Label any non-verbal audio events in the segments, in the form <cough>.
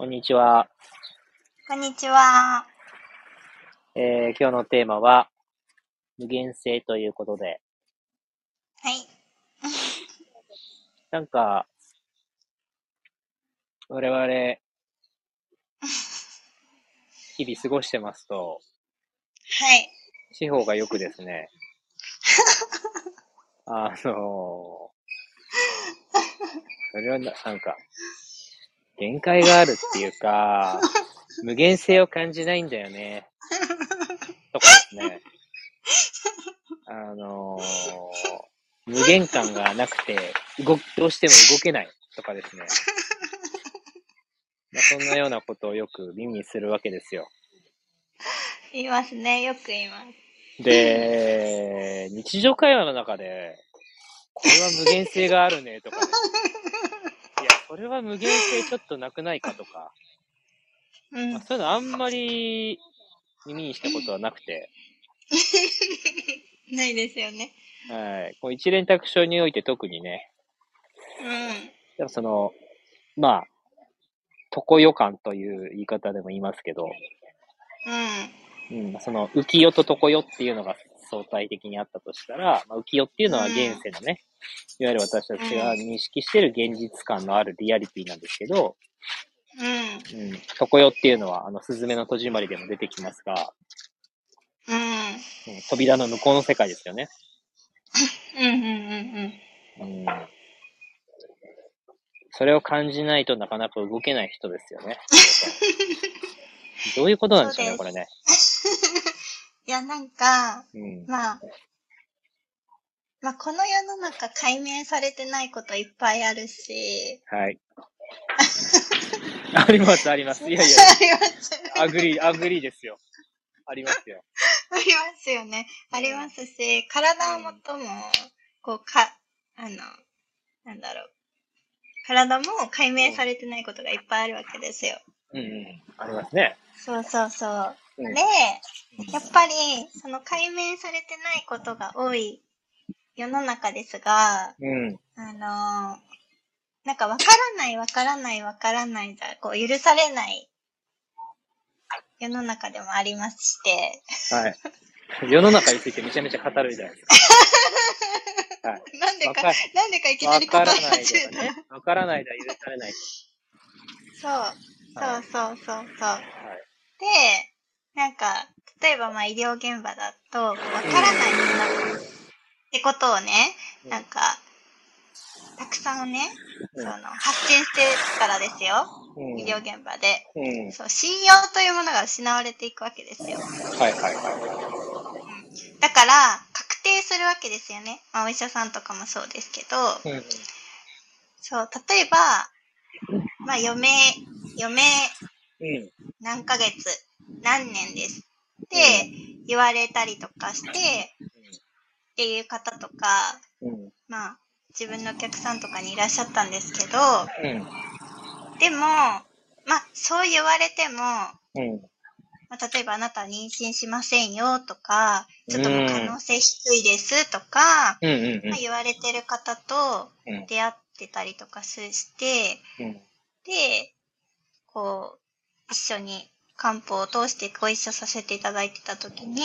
こんにちは。こんにちは。えー、今日のテーマは、無限性ということで、はい。<laughs> なんか、我々、日々過ごしてますと、はい。司法がよくですね、<laughs> あのー、それはななんか、限界があるっていうか、<laughs> 無限性を感じないんだよね。とかですね。あのー、無限感がなくて、動き、どうしても動けないとかですね。まあ、そんなようなことをよく耳にするわけですよ。言いますね。よく言います。で、日常会話の中で、これは無限性があるねとかね。いや、それは無限性ちょっとなくないかとか、うん。まあ、そういうのあんまり耳にしたことはなくて、<laughs> ないですよね。はい。こう一連卓書において特にね、うん。でもその、まあ、床予感という言い方でも言いますけど、うん。うん、その浮世と床世っていうのが相対的にあったとしたら、まあ、浮世っていうのは現世のね、いわゆる私たちが認識している現実感のあるリアリティなんですけど、うん。うん、っていうのは、あの、すずめの戸締まりでも出てきますが、うん。うん、扉の向こうの世界ですよね。うん。うん。うん。うん。それを感じないとなかなか動けない人ですよね。<laughs> どういうことなんでしょうね、これね。<laughs> いや、なんか、うん。まあ、まあ、この世の中解明されてないこといっぱいあるし、はい。<laughs> あります、あります。いやいや、あります。 agree、agree ですよ。ありますよ。<laughs> ありますよね。ありますし、体をもとも、こう、か、あの、なんだろう。体も解明されてないことがいっぱいあるわけですよ。うんうん。ありますね。そうそうそう。うんで、やっぱり、その解明されてないことが多い世の中ですが、うん。あのーなんかわからないわからないわからないが、こう許されない世の中でもありまして、はい。世の中についてめちゃめちゃ語るじゃないですか。<laughs> はい。なんでかなんでかいきなわり答え始めた。わからないでは許されないそう、はいそうそうそうそう。と。はい。で、なんか、例えばまあ医療現場だと、わからないものってことをね、なんか、たくさんね、うんその、発信してるからですよ。うん。医療現場で。うん。そう、信用というものが失われていくわけですよ。はいはいはだから、確定するわけですよね。まあ、お医者さんとかもそうですけど、い。うん。そう、例えば、まあ、余命、余命うん。何ヶ月、何年ですって言われたりとかして、っていう方とか、うん。まあ、自分のお客さんとかにいらっしゃったんですけど、うん。でも、まあ、そう言われても、うん。まあ、例えばあなたは妊娠しませんよとか、ちょっともう可能性低いですとか、うん。うん。まあ、言われてる方とうん。出会ってたりとかして、うん。で、こう、一緒に漢方を通してご一緒させていただいてた時に、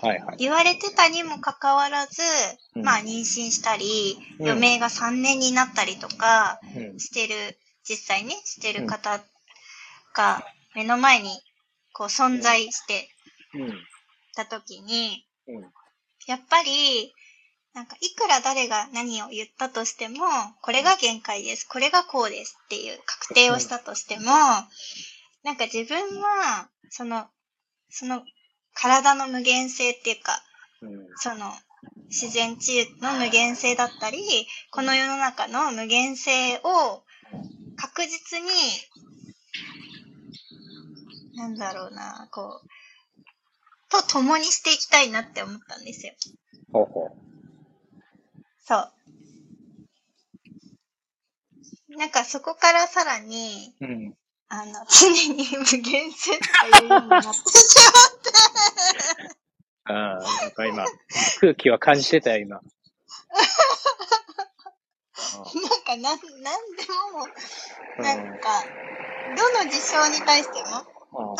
はいはい。言われてたにもかかわらず、うんまあ妊娠したり、うん余命が3年になったりとかうん。してる、実際ね、してる方が目の前にこう存在してうん。た時に、うん。やっぱり、なんかいくら誰が何を言ったとしても、これが限界です、これがこうですっていう確定をしたとしても、なんか自分は、その、その体の無限性っていうか、うん。その自然治癒の無限性だったり、この世の中の無限性を確実に、なんだろうな、こう、と共にしていきたいなって思ったんですよ。ほうほそう。なんかそこからさらに、う。うん。あの、常に無限性とかいうようになってしああ、なんか今、空気は感じてたよ、今。なんかなん、なんでも、なんか、どの事象に対しても、うん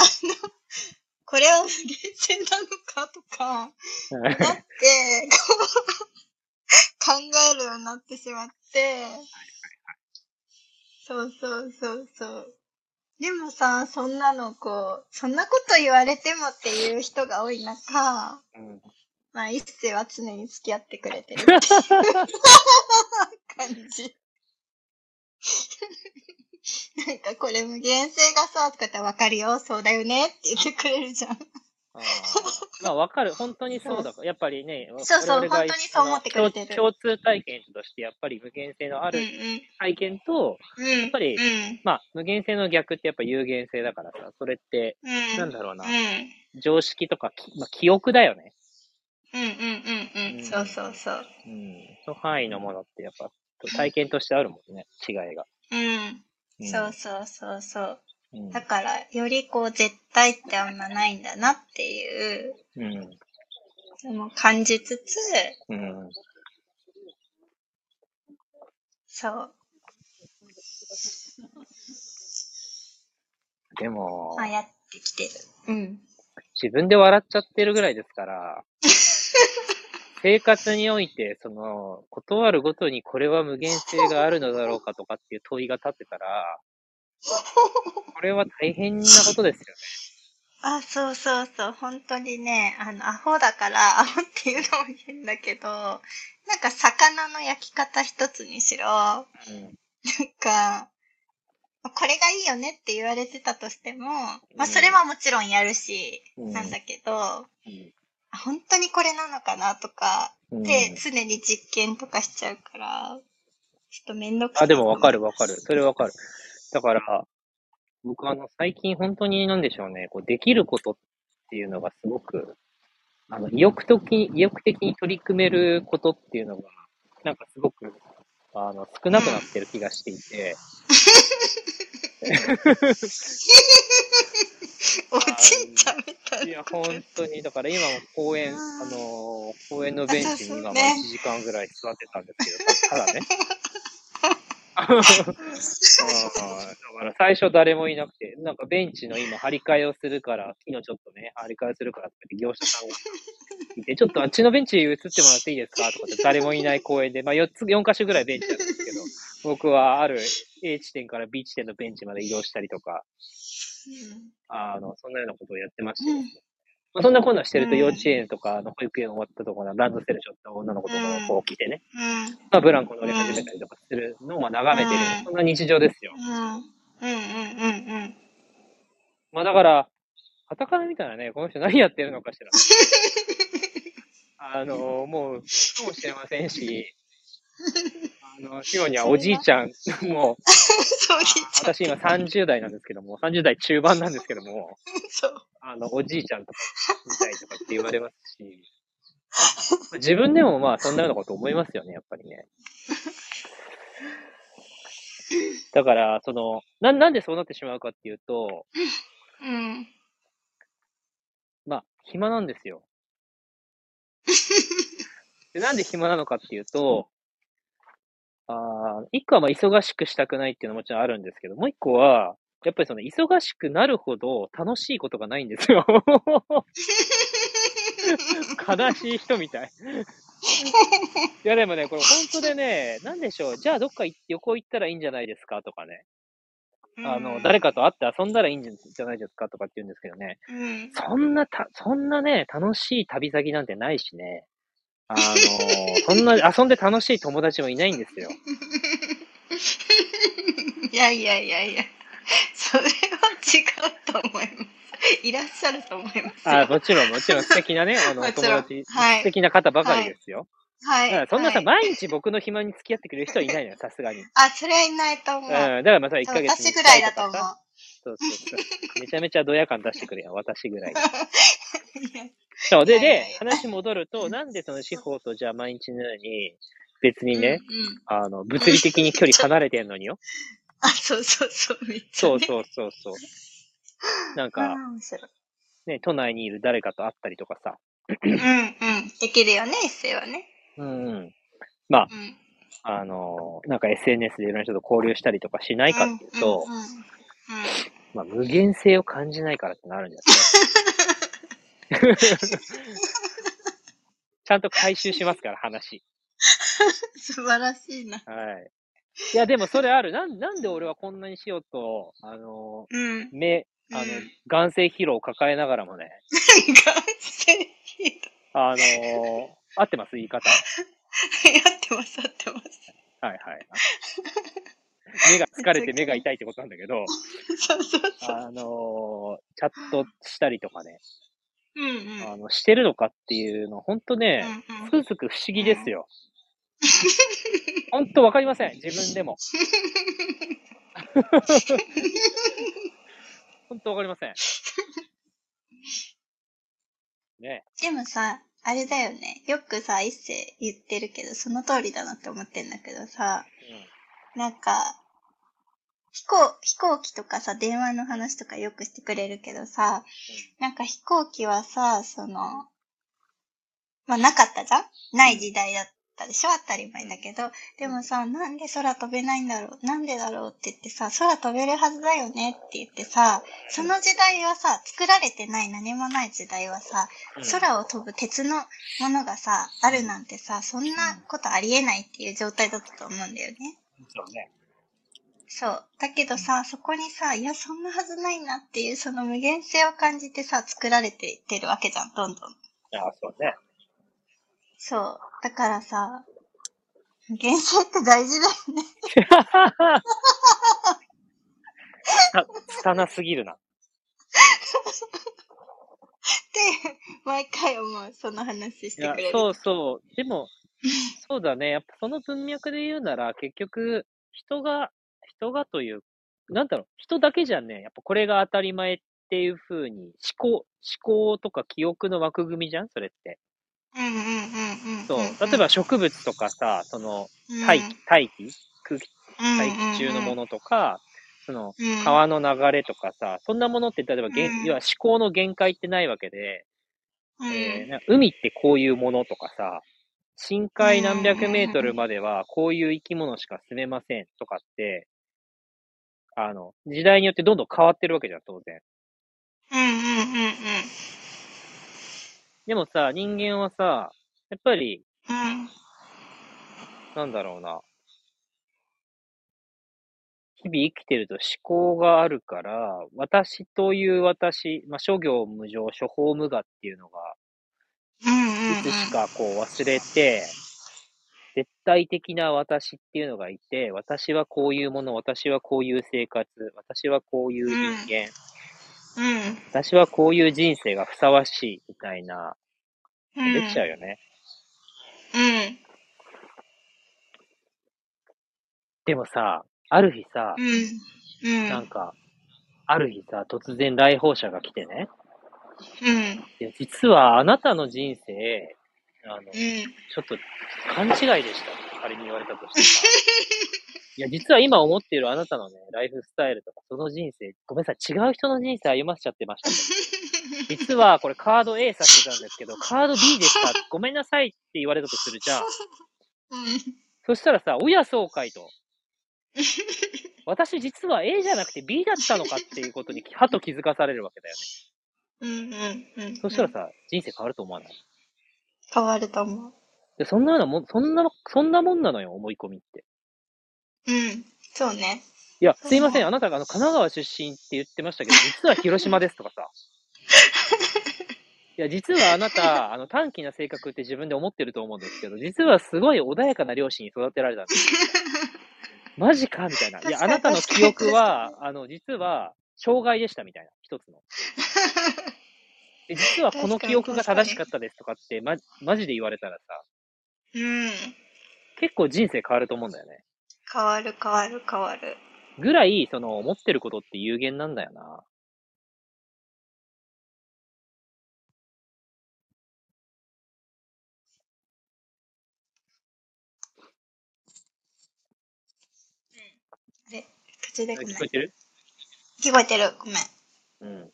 これは無限性なのかとか、なって、考えるようになってしまって、そうそうそうそう。でもさ、そんなのこう、そんなこと言われてもっていう人が多い中、うんまあ一世は常に付き合ってくれてるっていう感じ。なんかこれ無限性がさ、とか言ったらわかるよ、そうだよねって言ってくれるじゃん。まあ、わかる。本当にそうだから。やっぱりね、そうそう本当にそう思ってくれてる共共通体験として、やっぱり無限性のあうんる体験と、うん。うん。やっぱりうん。まあ、無限性の逆ってやっぱ有限性だからさ、それって、うん。なんだろうなうん。常識とか、きまあ、記憶だよね。うんうんうんうん。そうそうそう。うん。その範囲のものってやっぱ、体験としてあるもんね、違いが。うん。うんそうそうそうそう。うんだから、よりこう、絶対ってあんまないんだなっていううん。のも感じつつ、うん。そう。でも、まあ、やってきてる。うん。自分で笑っちゃってるぐらいですから、<laughs> 生活において、その、断るごとにこれは無限性があるのだろうかとかっていう問いが立ってたら、これは大変なことですよね。<laughs> あ、そうそうそう。本当にね、あの、アホだから、アホっていうのも変だけど、なんか魚の焼き方一つにしろ、なんか、これがいいよねって言われてたとしても、まあそれはもちろんやるし、うんなんだけど、うんあ本当にこれなのかなとか、うんで、常に実験とかしちゃうから、ちょっとめんどくさい。あ、でもわかるわかる。それわかる。だから、僕あの、最近本当になんでしょうね、こう、できることっていうのがすごく、あの、意欲的、意欲的に取り組めることっていうのが、なんかすごく、あの、少なくなってる気がしていて、<laughs> おじいちゃんみたいな。いや、本当に、だから今も公園、あの、公園のベンチに今もそうそうね1時間ぐらい座ってたんですけど、ただね。うんだから最初誰もいなくて、なんかベンチの今張り替えをするから、昨日ちょっとね、張り替えをするからって業者さんがいて、<laughs> ちょっとあっちのベンチ移ってもらっていいですか？とかって誰もいない公園で、まあ4つ、4箇所ぐらいベンチあるんですけど、<laughs> 僕はある A 地点から B 地点のベンチまで移動したりとか、あの、そんなようなことをやってましてね。まあ、そんなこんなしてるとうん幼稚園とか、あの保育園終わったところのランドセルしょった女の子とかがこう来てね。まあ、ブランコ乗り始めたりとかするのをまあ眺めてる、うんそんな日常ですよ。うん。うんうんうんうん。まあだから、傍から見たらね、この人何やってるのかしら。<laughs> あの、もう、かもしれませんし、あの、シオにはおじいちゃん、もう。<laughs> 私今30代なんですけども、30代中盤なんですけども。あの、おじいちゃんとか、みたいとかって言われますし、自分でもまあそんなようなこと思いますよね、やっぱりね。だから、その、な、なんでそうなってしまうかっていうと、うん。まあ、暇なんですよ。でなんで暇なのかっていうと、あー一個はまあ忙しくしたくないっていうのはもちろんあるんですけど、もう一個は、やっぱりその忙しくなるほど楽しいことがないんですよ。悲しい人みたい。いやでもね、これ本当でね、なんでしょう。じゃあどっか行旅行行ったらいいんじゃないですかとかね。あの、誰かと会って遊んだらいいんじゃないですかとかって言うんですけどね。そんなた、そんなね、楽しい旅先なんてないしね。あの、そんな遊んで楽しい友達もいないんですよ。<laughs> いやいやいやいや、それは違うと思います。いらっしゃると思いますよ。あもちろん、もちろん素敵なね、あの、友達、はい素敵な方ばかりですよ。はい。だからそんなさ、はい毎日僕の暇に付き合ってくれる人はいないのよ、さすがに。うん。あ、それはいないと思う。だからまあさ、1ヶ月に私ぐらいだと思う。そうそうそう。めちゃめちゃドヤ感出してくれよ、私ぐらい。<laughs> いやそう、で、で話戻ると、なんでその司法とじゃあ毎日のように、別にね、うんうんあの、物理的に距離離れてんのによ。<laughs> あ、そうそうそう。ねそうそうそうそう。なんあか。ね、都内にいる誰かと会ったりとかさ。うんうん。できるよね、一斉はね。うんうん。まあ、うん。あの、なんか SNS でいろんな人と交流したりとかしないかっていうとうん、うんうんまあ、無限性を感じないからってなるんじゃない <laughs> <laughs> ちゃんと回収しますから、話。<laughs> 素晴らしいな。はい。いや、でもそれある。なん、なんで俺はこんなにしようと、あの、うん。目、あのうん、眼性疲労を抱えながらもね、眼性あの、合ってます？言い方。やってます、やってます。はいはい。目が疲れて目が痛いってことなんだけど、<laughs> そうそうそう。あの、チャットしたりとかね、うんうん。あの、してるのかっていうの、ほんとね、うんうんつくづく不思議ですよ。ほんとわかりません、自分でも。ほんとわかりません。ねでもさ、あれだよね。よくさ、一世言ってるけど、その通りだなって思ってんだけどさ、なんか、飛行、飛行機とかさ、電話の話とかよくしてくれるけどさ、なんか飛行機はさ、その、まあなかったじゃん？ない時代だったでしょ？当たり前だけど。でもさ、なんで空飛べないんだろう？なんでだろうって言ってさ、空飛べるはずだよねって言ってさ、その時代はさ、作られてない何もない時代はさ、うん空を飛ぶ鉄のものがさ、あるなんてさ、そんなことありえないっていう状態だったと思うんだよね。そうね。そう。だけどさ、そこにさ、いや、そんなはずないなっていう、その無限性を感じてさ、作られていってるわけじゃん、どんどん。あそうね。そう。だからさ、無限性って大事だよね。<laughs> あ、拙すぎるな。って、毎回思う。その話してくれる。そうそう。でも、そうだね。やっぱその文脈で言うなら、結局、人が、人がという、なんだろう、人だけじゃんね、やっぱこれが当たり前っていう風に、思考、思考とか記憶の枠組みじゃん？それって。そう。例えば、植物とかさ、その、うん、大気、大気？空気、うん大気中のものとか、その、うん、川の流れとかさ、そんなものって、例えば、要は思考の限界ってないわけで、うん、えーな海ってこういうものとかさ、深海何百メートルまではこういう生き物しか住めませんとかって、あの、時代によってどんどん変わってるわけじゃん、当然。うんうんうんうん。でもさ、人間はさ、やっぱり、うん。なんだろうな。日々生きてると思考があるから、私という私、まあ、諸行無常、諸法無我っていうのが。いつしかこう忘れて、絶対的な私っていうのがいて、私はこういうもの、私はこういう生活、私はこういう人間、うん。私はこういう人生がふさわしいみたいな、うん。できちゃうよね。うん。でもさ、ある日さう、ん。うん。なんか、ある日さ、突然来訪者が来てね、うん。実はあなたの人生、あの、うん。ちょっと勘違いでした仮に言われたとしてさ。<laughs> いや、実は今思っているあなたのね、ライフスタイルとか、その人生、ごめんなさい、違う人の人生歩ませちゃってましたと。実はこれカード A させてたんですけど、カード B でした。ごめんなさいって言われたとするじゃん。うん。そしたらさ、おやそうかいと。<laughs> 私実は A じゃなくて B だったのかっていうことに、はと気づかされるわけだよね。うんうんうん。そしたらさ、人生変わると思わない？変わると思う。でそんなようなもん、そんな、そんなもんなのよ、思い込みって。うん。そうね。いや、すいません、あなたがあの、神奈川出身って言ってましたけど、<laughs> 実は広島ですとかさ。いや、実はあなた、あの、短気な性格って自分で思ってると思うんですけど、実はすごい穏やかな両親に育てられたんです。<laughs> マジか？みたいな。いや、あなたの記憶は、あの、実は、障害でしたみたいな、一つの。<laughs> で、実はこの記憶が正しかったですとかって、ま、マジで言われたらさ、うん。結構人生変わると思うんだよね。変わる変わる変わる。ぐらい、その、思ってることって有限なんだよな。で、途中でごめん聞こえてる？聞こえてる。ごめん。うん。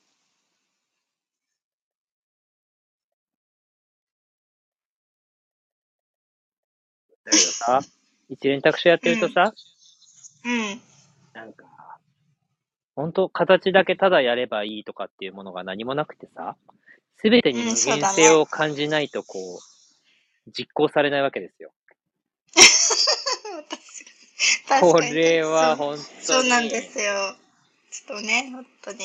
だけどさ、一連卓書やってるとさ、うん。なんか、本当形だけただやればいいとかっていうものが何もなくてさ、すべてに無限性を感じないと、こう、実行されないわけですよ。<laughs> これは本当に。そうなんですよ。ちょっとね、本当に。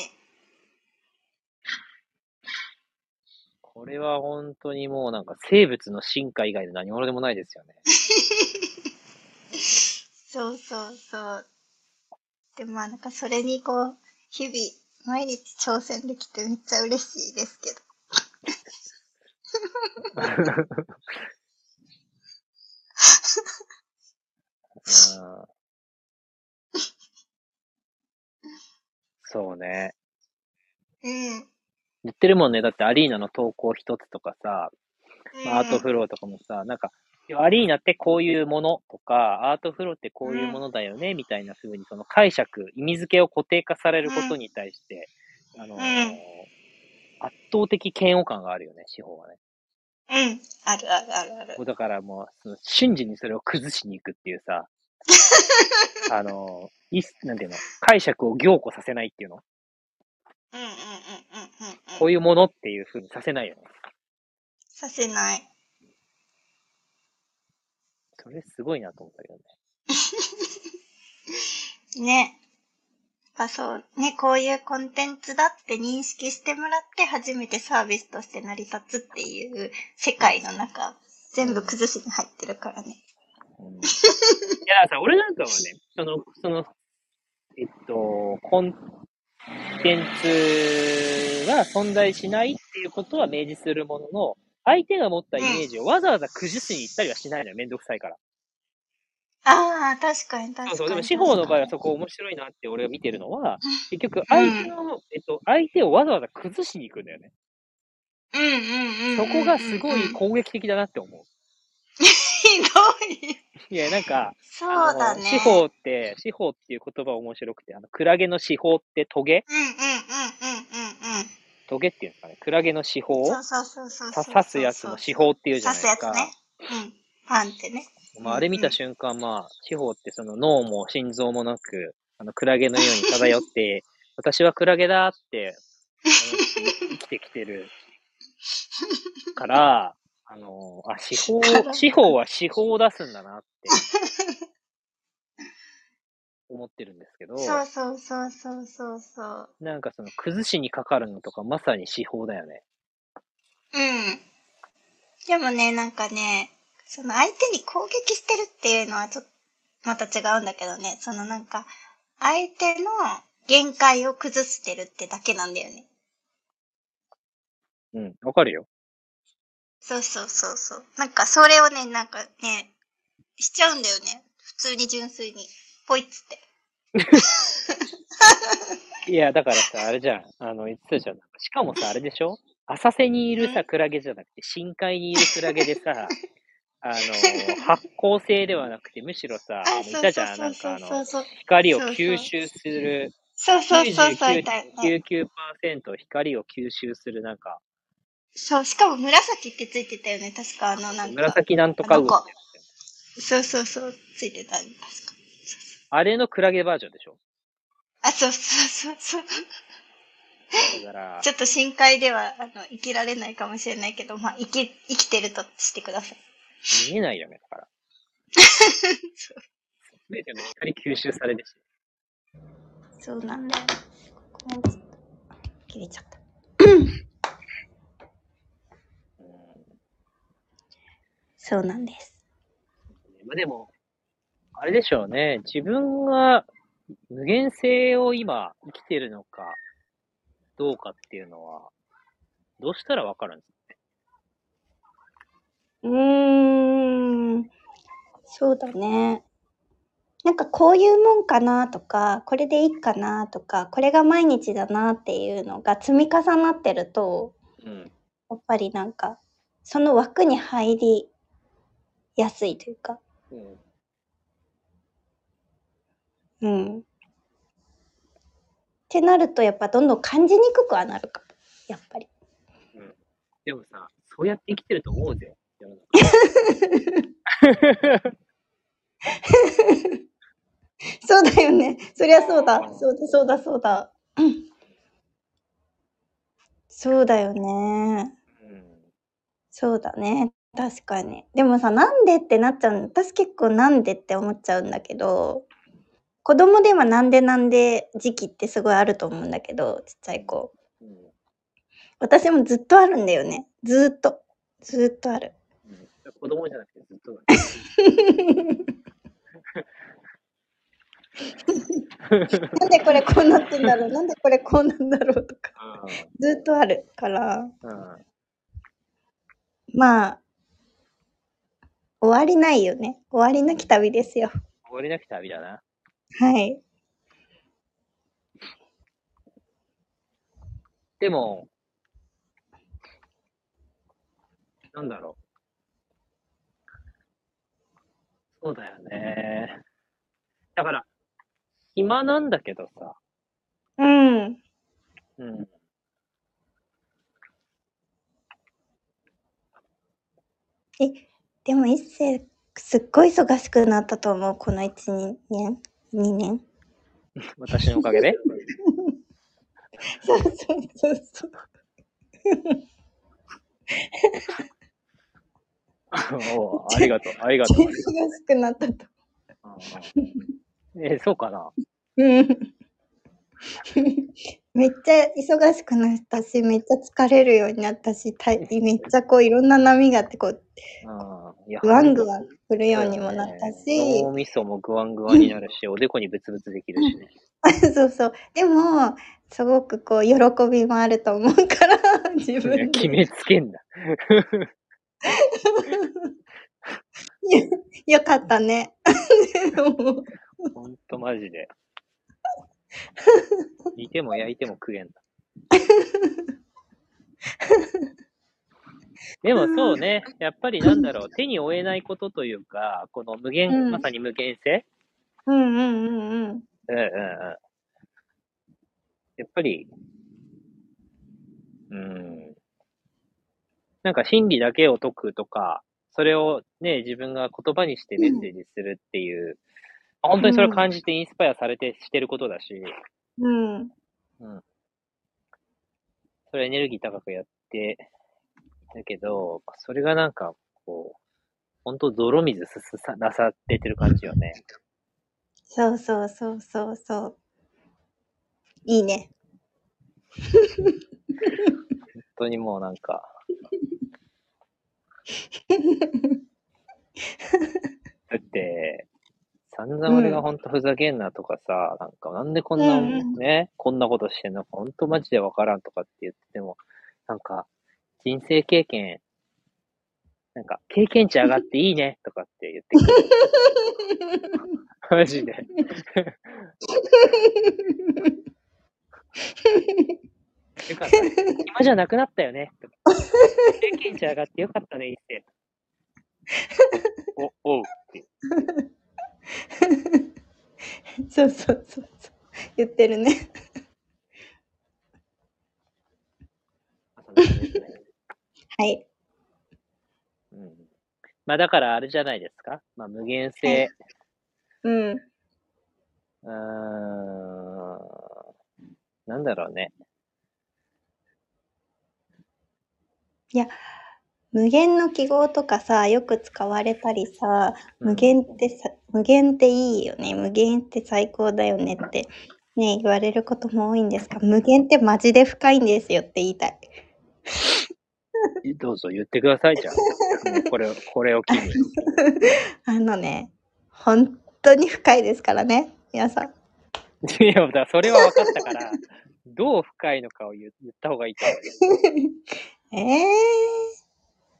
これは本当にもうなんか生物の進化以外で何者でもないですよね。<laughs> そうそうそう。で、まあなんかそれにこう、日々、毎日挑戦できてめっちゃ嬉しいですけど。そうね。うん。言ってるもんね。だってアリーナの投稿一つとかさ、アートフローとかもさ、なんか、アリーナってこういうものとか、アートフローってこういうものだよね、みたいな風にその解釈、意味付けを固定化されることに対して、あのー、圧倒的嫌悪感があるよね、司法はね。うん。あるあるあるある。だからもう、その瞬時にそれを崩しに行くっていうさ、<laughs> あの、いなんていうの、解釈を凝固させないっていうの。うんうんうんうんうん。こういうものっていう風にさせないよね。させない。それすごいなと思ったけどね。<laughs> ね。あ、そう。ね、こういうコンテンツだって認識してもらって初めてサービスとして成り立つっていう世界の中、全部崩しに入ってるからね。うん、いや、さ、俺なんかはね、その、その、えっと、コンテンツは存在しないっていうことは明示するものの、相手が持ったイメージをわざわざ崩しに行ったりはしないのよ。めんどくさいから。ああ、確かに確かに。そうそう。でも司法の場合はそこ面白いなって俺が見てるのは、結局相手の、うん、えっと、相手をわざわざ崩しに行くんだよね。うんうんうん、そこがすごい攻撃的だなって思う。<laughs> ひどい。いや、なんか、そうだね。司法って、司法っていう言葉面白くて、あの、クラゲの司法ってトゲ？うんうんうんうんうんうん。トゲっていうんですかね。クラゲの司法そうそうそうそう刺すやつの司法っていうじゃないですか。刺すやつね。うん。パンってね。まあ、あれ見た瞬間、まあ、司法ってその脳も心臓もなく、あの、クラゲのように漂って、<laughs> 私はクラゲだって生きてきてるから、あの、あ、司法、司法は司法を出すんだなって思ってるんですけど。そうそうそうそうそうそう。なんかその、崩しにかかるのとかまさに司法だよね。うん。でもね、なんかね、その相手に攻撃してるっていうのはちょっとまた違うんだけどね、そのなんか、相手の限界を崩してるってだけなんだよね。うん、わかるよ。そうそうそうそう。なんかそれをね、なんかね、しちゃうんだよね。普通に純粋に。ポイッつって。<laughs> いや、だからさ、あれじゃん。あの、言ってたじゃん。しかもさ、あれでしょ？浅瀬にいるさ、クラゲじゃなくて、深海にいるクラゲでさ、<laughs> あの、発光性ではなくて、むしろさ、あのいたじゃん。なんかあの、光を吸収する。そうそうそうそう。99%光を吸収する、なんか。そう、しかも紫ってついてたよね。確かあの、なんか。紫なんとか魚。そうそうそう、ついてた、確か。あれのクラゲバージョンでしょ？あ、そうそうそうそう。だから。ちょっと深海では、あの、生きられないかもしれないけど、まあ、生き、生きてるとしてください。見えないよね、だから。<laughs> そう。すべての光吸収されるし。そうなんだよ。ここも切れちゃった。そうなんです。まあでも、あれでしょうね。自分が無限性を今生きてるのかどうかっていうのは、どうしたらわかるんですかね？うーん、そうだね。なんかこういうもんかなとか、これでいいかなとか、これが毎日だなっていうのが積み重なってると、うん、やっぱりなんか、その枠に入りやすいというか。うんうん。ってなると、やっぱどんどん感じにくくはなるかやっぱり。うん。でもさ、そうやって生きてると思うぜ。<laughs> そうだよね。そりゃそうだ。そうだ、そうだ、そうだ。そうだよね。うん。そうだね。確かに。でもさ、なんでってなっちゃうの。私結構なんでって思っちゃうんだけど、子供ではなんでなんで時期ってすごいあると思うんだけど、ちっちゃい子。うん。私もずっとあるんだよね。ずーっと。ずーっとある。うん子供じゃなくてずっとだ。<laughs> なんでこれこうなってんだろう？なんでこれこうなんだろうとか。うずっとあるから。まあ、終わりないよね。終わりなき旅ですよ。終わりなき旅だな。はい。でも、なんだろう。そうだよね。だから、暇なんだけどさ。うん。うん。え、でも一世、すっごい忙しくなったと思う。この1、2年 ?2 年私のおかげで。そうそうそうそう。<laughs> おうありがとう、ありがとう。忙しくなったと。うんえ、そうかなうん。めっちゃ忙しくなったし、めっちゃ疲れるようになったし、たいめっちゃこういろんな波があって、こう、グワングワン来るようにもなったし、脳みそもグワングワンになるし、おでこにブツブツできるしね。<laughs> そうそう。でも、すごくこう、喜びもあると思うから、<laughs> 自分で。決めつけんな。<laughs> よかったね。ほんとマジで。<laughs> 煮ても焼いても食えんだ。<laughs> でもそうね、やっぱりなんだろう、手に負えないことというか、この無限、うんまさに無限性うんうんうんうん。うんうんうん。やっぱり、うん。なんか真理だけを解くとか、それをね、自分が言葉にしてメッセージするっていう、本当にそれを感じてインスパイアされてしてることだし、うん。それエネルギー高くやって、だけど、それがなんか、こう、本当泥水すすさらされてる感じよね。そうそうそうそうそう。いいね。本当にもうなんか、<laughs> だって、散々俺が本当ふざけんなとかさ、なんかなんでこんなうんうんね、こんなことしてんの？か本当マジでわからんとかって言ってても、なんか人生経験、なんか経験値上がっていいねとかって言ってくる。<laughs> マジで。よかったね。暇じゃなくなったよね。とか経験値上がってよかったね、一世。<laughs> お、おうって。<laughs> そうそうそうそう。言ってるね。<laughs> はい。うん。まあだからあれじゃないですか？まあ無限性。うん。うーん。なんだろうね。無限の記号とかさ、よく使われたりさ、無限ってさ、無限っていいよね。無限って最高だよねって、ね、言われることも多いんですが、無限ってマジで深いんですよって言いたい。<laughs> どうぞ言ってください、じゃあ。もうこれを、これを機に。<laughs> あのね、本当に深いですからね、皆さん。いや、だそれは分かったから、どう深いのかを言言った方がいいと思うよ。え <laughs> え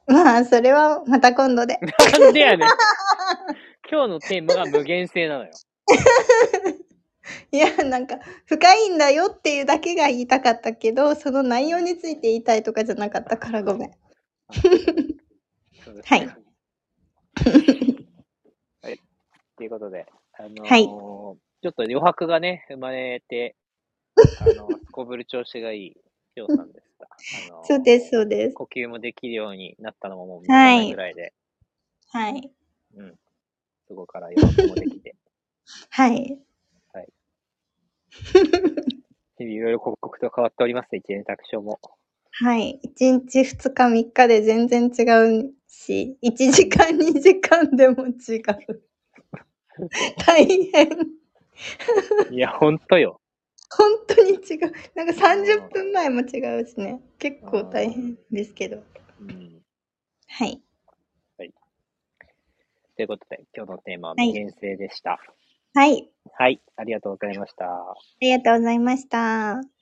ー。まあ、それはまた今度で。なんでやねん。今日のテーマが無限性なのよ。<laughs> いや、なんか、深いんだよっていうだけが言いたかったけど、その内容について言いたいとかじゃなかったからごめん。はい。はい。<laughs> ということで、あのーはいちょっと余白がね、生まれて、あの、<laughs> すこぶる調子がいい、きょうさんでした。あのーそうです、そうです。呼吸もできるようになったのももう3日はい前ぐらいで、はい。うん。そこから余白もできて。<laughs> はい。はい。日々いろいろ刻々と変わっております、一年卓章も。はい。1日2日3日で全然違うし、1時間2時間でも違う。<laughs> 大変。いや、ほんとよ。本当に違う。なんか30分前も違うしね。結構大変ですけど。うん。はい。ということで、今日のテーマははい無限性でした。はい。はい、ありがとうございました。ありがとうございました。